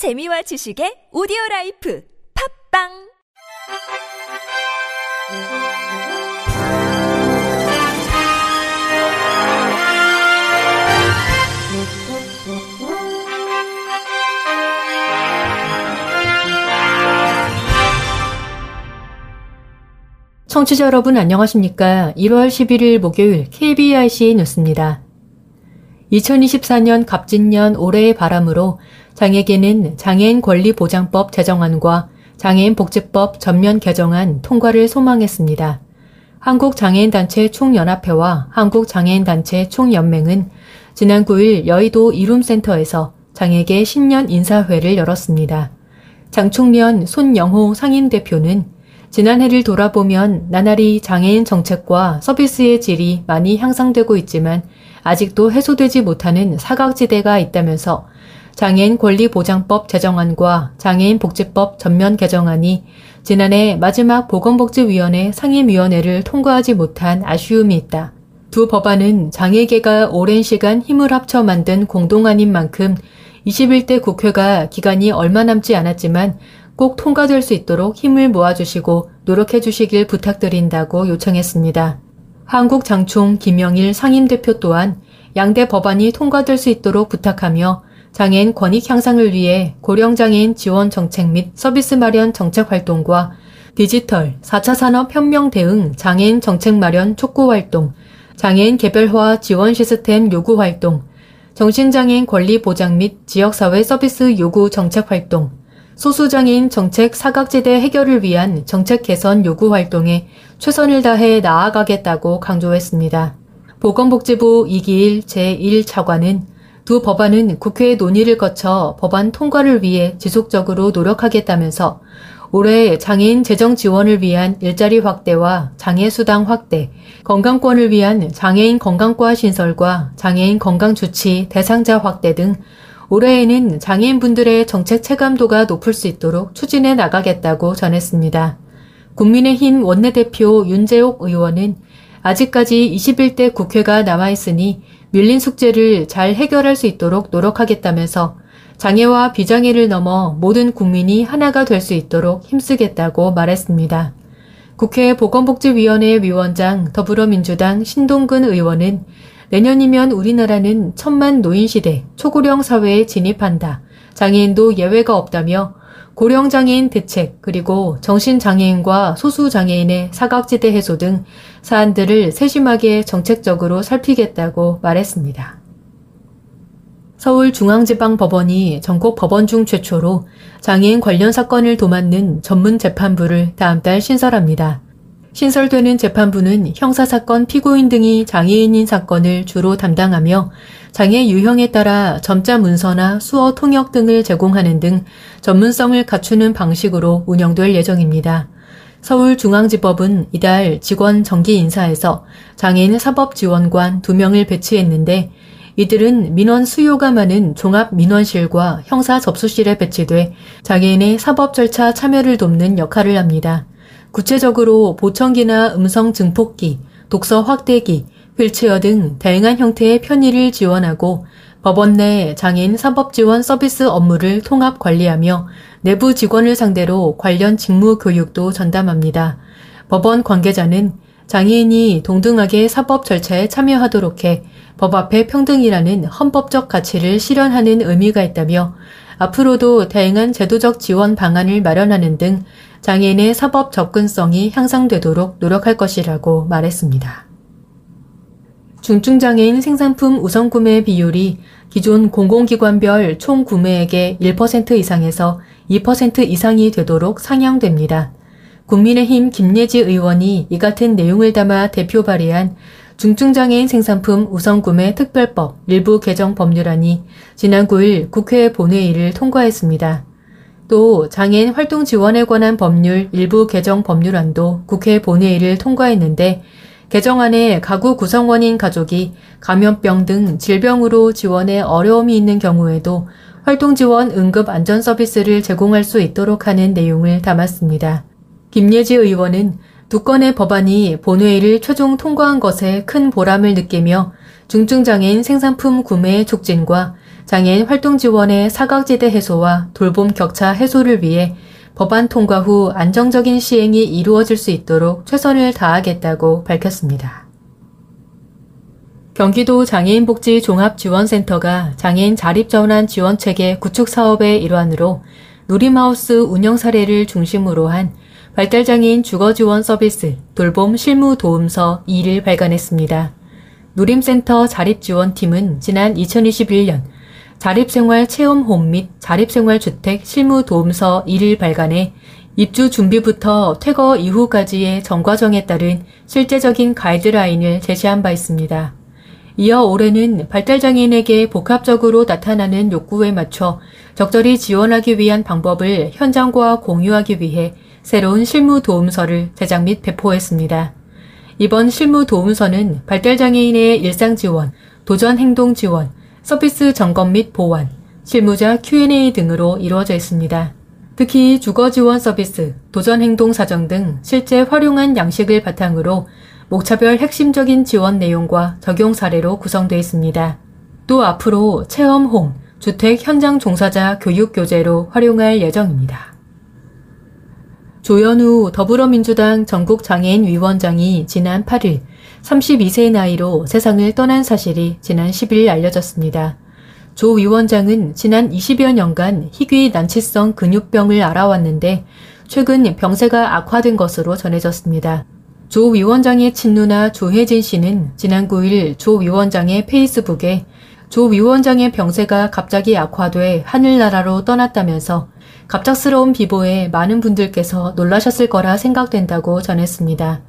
재미와 지식의 오디오 라이프 팝빵 청취자 여러분 안녕하십니까? 1월 11일 목요일 KBIC 뉴스입니다. 2024년 갑진년 올해의 바람으로 장애계는 장애인 권리보장법 제정안과 장애인 복지법 전면 개정안 통과를 소망했습니다. 한국장애인단체 총연합회와 한국장애인단체 총연맹은 지난 9일 여의도 이룸센터에서 장애계 신년 인사회를 열었습니다. 장충면 손영호 상임 대표는 지난해를 돌아보면 나날이 장애인 정책과 서비스의 질이 많이 향상되고 있지만 아직도 해소되지 못하는 사각지대가 있다면서 장애인 권리보장법 제정안과 장애인 복지법 전면 개정안이 지난해 마지막 보건복지위원회 상임위원회를 통과하지 못한 아쉬움이 있다. 두 법안은 장애계가 오랜 시간 힘을 합쳐 만든 공동안인 만큼 21대 국회가 기간이 얼마 남지 않았지만 꼭 통과될 수 있도록 힘을 모아주시고 노력해 주시길 부탁드린다고 요청했습니다. 한국 장총 김영일 상임대표 또한 양대 법안이 통과될 수 있도록 부탁하며 장애인 권익 향상을 위해 고령장애인 지원 정책 및 서비스 마련 정책 활동과 디지털, 4차 산업 혁명 대응 장애인 정책 마련 촉구 활동, 장애인 개별화 지원 시스템 요구 활동, 정신장애인 권리 보장 및 지역사회 서비스 요구 정책 활동, 소수장애인 정책 사각지대 해결을 위한 정책 개선 요구 활동에 최선을 다해 나아가겠다고 강조했습니다. 보건복지부 이기일 제1차관은 두 법안은 국회 논의를 거쳐 법안 통과를 위해 지속적으로 노력하겠다면서 올해 장애인 재정 지원을 위한 일자리 확대와 장애 수당 확대, 건강권을 위한 장애인 건강과 신설과 장애인 건강 주치 대상자 확대 등 올해에는 장애인분들의 정책 체감도가 높을 수 있도록 추진해 나가겠다고 전했습니다. 국민의힘 원내대표 윤재옥 의원은 아직까지 21대 국회가 남아있으니 밀린 숙제를 잘 해결할 수 있도록 노력하겠다면서 장애와 비장애를 넘어 모든 국민이 하나가 될 수 있도록 힘쓰겠다고 말했습니다. 국회 보건복지위원회 위원장 더불어민주당 신동근 의원은 내년이면 우리나라는 천만 노인 시대 초고령 사회에 진입한다. 장애인도 예외가 없다며 고령장애인 대책 그리고 정신장애인과 소수장애인의 사각지대 해소 등 사안들을 세심하게 정책적으로 살피겠다고 말했습니다. 서울중앙지방법원이 전국 법원 중 최초로 장애인 관련 사건을 도맡는 전문 재판부를 다음 달 신설합니다. 신설되는 재판부는 형사사건 피고인 등이 장애인인 사건을 주로 담당하며 장애 유형에 따라 점자 문서나 수어 통역 등을 제공하는 등 전문성을 갖추는 방식으로 운영될 예정입니다. 서울중앙지법은 이달 직원 정기 인사에서 장애인 사법지원관 2명을 배치했는데 이들은 민원 수요가 많은 종합민원실과 형사 접수실에 배치돼 장애인의 사법 절차 참여를 돕는 역할을 합니다. 구체적으로 보청기나 음성 증폭기, 독서 확대기, 휠체어 등 다양한 형태의 편의를 지원하고 법원 내 장애인 사법 지원 서비스 업무를 통합 관리하며 내부 직원을 상대로 관련 직무 교육도 전담합니다. 법원 관계자는 장애인이 동등하게 사법 절차에 참여하도록 해 법 앞에 평등이라는 헌법적 가치를 실현하는 의미가 있다며 앞으로도 다양한 제도적 지원 방안을 마련하는 등 장애인의 사법 접근성이 향상되도록 노력할 것이라고 말했습니다. 중증장애인 생산품 우선 구매 비율이 기존 공공기관별 총 구매액의 1% 이상에서 2% 이상이 되도록 상향됩니다. 국민의힘 김예지 의원이 이 같은 내용을 담아 대표 발의한 중증장애인 생산품 우선구매 특별법 일부 개정 법률안이 지난 9일 국회 본회의를 통과했습니다. 또 장애인 활동 지원에 관한 법률 일부 개정 법률안도 국회 본회의를 통과했는데 개정안에 가구 구성원인 가족이 감염병 등 질병으로 지원에 어려움이 있는 경우에도 활동 지원 응급 안전 서비스를 제공할 수 있도록 하는 내용을 담았습니다. 김예지 의원은 두 건의 법안이 본회의를 최종 통과한 것에 큰 보람을 느끼며 중증장애인 생산품 구매 촉진과 장애인 활동 지원의 사각지대 해소와 돌봄 격차 해소를 위해 법안 통과 후 안정적인 시행이 이루어질 수 있도록 최선을 다하겠다고 밝혔습니다. 경기도 장애인복지 종합지원센터가 장애인 자립전환 지원체계 구축 사업의 일환으로 누리마우스 운영 사례를 중심으로 한 발달장애인 주거지원 서비스 돌봄 실무 도움서 2를 발간했습니다. 누림센터 자립지원팀은 지난 2021년 자립생활 체험홈 및 자립생활주택 실무 도움서 2를 발간해 입주 준비부터 퇴거 이후까지의 전과정에 따른 실제적인 가이드라인을 제시한 바 있습니다. 이어 올해는 발달장애인에게 복합적으로 나타나는 욕구에 맞춰 적절히 지원하기 위한 방법을 현장과 공유하기 위해 새로운 실무 도움서를 제작 및 배포했습니다. 이번 실무 도움서는 발달장애인의 일상 지원, 도전 행동 지원, 서비스 점검 및 보완, 실무자 Q&A 등으로 이루어져 있습니다. 특히 주거 지원 서비스, 도전 행동 사정 등 실제 활용한 양식을 바탕으로 목차별 핵심적인 지원 내용과 적용 사례로 구성되어 있습니다. 또 앞으로 체험홈, 주택 현장 종사자 교육 교재로 활용할 예정입니다. 조현우 더불어민주당 전국장애인 위원장이 지난 8일 32세의 나이로 세상을 떠난 사실이 지난 10일 알려졌습니다. 조 위원장은 지난 20여 년간 희귀 난치성 근육병을 알아왔는데 최근 병세가 악화된 것으로 전해졌습니다. 조 위원장의 친누나 조혜진 씨는 지난 9일 조 위원장의 페이스북에 조 위원장의 병세가 갑자기 악화돼 하늘나라로 떠났다면서 갑작스러운 비보에 많은 분들께서 놀라셨을 거라 생각된다고 전했습니다.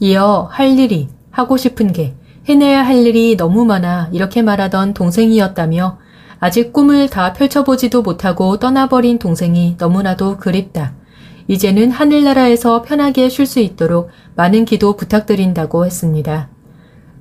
이어 할 일이, 하고 싶은 게, 해내야 할 일이 너무 많아 이렇게 말하던 동생이었다며 아직 꿈을 다 펼쳐보지도 못하고 떠나버린 동생이 너무나도 그립다. 이제는 하늘나라에서 편하게 쉴 수 있도록 많은 기도 부탁드린다고 했습니다.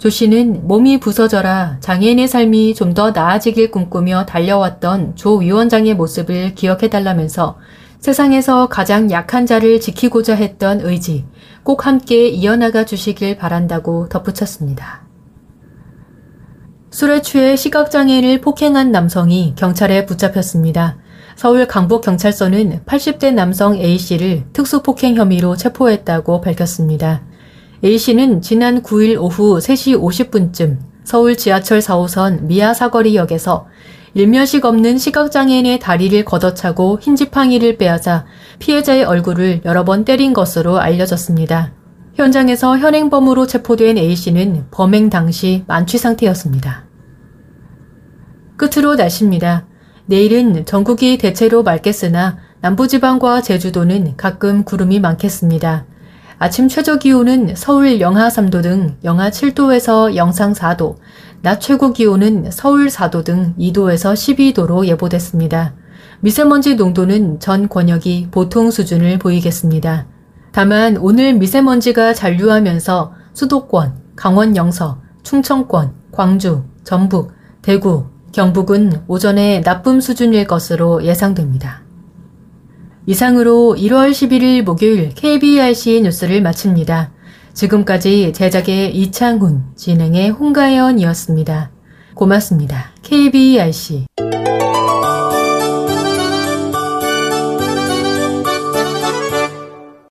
조 씨는 몸이 부서져라 장애인의 삶이 좀 더 나아지길 꿈꾸며 달려왔던 조 위원장의 모습을 기억해달라면서 세상에서 가장 약한 자를 지키고자 했던 의지 꼭 함께 이어나가 주시길 바란다고 덧붙였습니다. 술에 취해 시각장애인을 폭행한 남성이 경찰에 붙잡혔습니다. 서울 강북경찰서는 80대 남성 A씨를 특수폭행 혐의로 체포했다고 밝혔습니다. A씨는 지난 9일 오후 3시 50분쯤 서울 지하철 4호선 미아 사거리역에서 일면식 없는 시각장애인의 다리를 걷어차고 흰지팡이를 빼앗아 피해자의 얼굴을 여러 번 때린 것으로 알려졌습니다. 현장에서 현행범으로 체포된 A씨는 범행 당시 만취 상태였습니다. 끝으로 날씨입니다. 내일은 전국이 대체로 맑겠으나 남부지방과 제주도는 가끔 구름이 많겠습니다. 아침 최저 기온은 서울 영하 3도 등 영하 7도에서 영상 4도, 낮 최고 기온은 서울 4도 등 2도에서 12도로 예보됐습니다. 미세먼지 농도는 전 권역이 보통 수준을 보이겠습니다. 다만 오늘 미세먼지가 잔류하면서 수도권, 강원 영서, 충청권, 광주, 전북, 대구, 경북은 오전에 나쁨 수준일 것으로 예상됩니다. 이상으로 1월 11일 목요일 KBRC 뉴스를 마칩니다. 지금까지 제작의 이창훈, 진행의 홍가연이었습니다. 고맙습니다. KBRC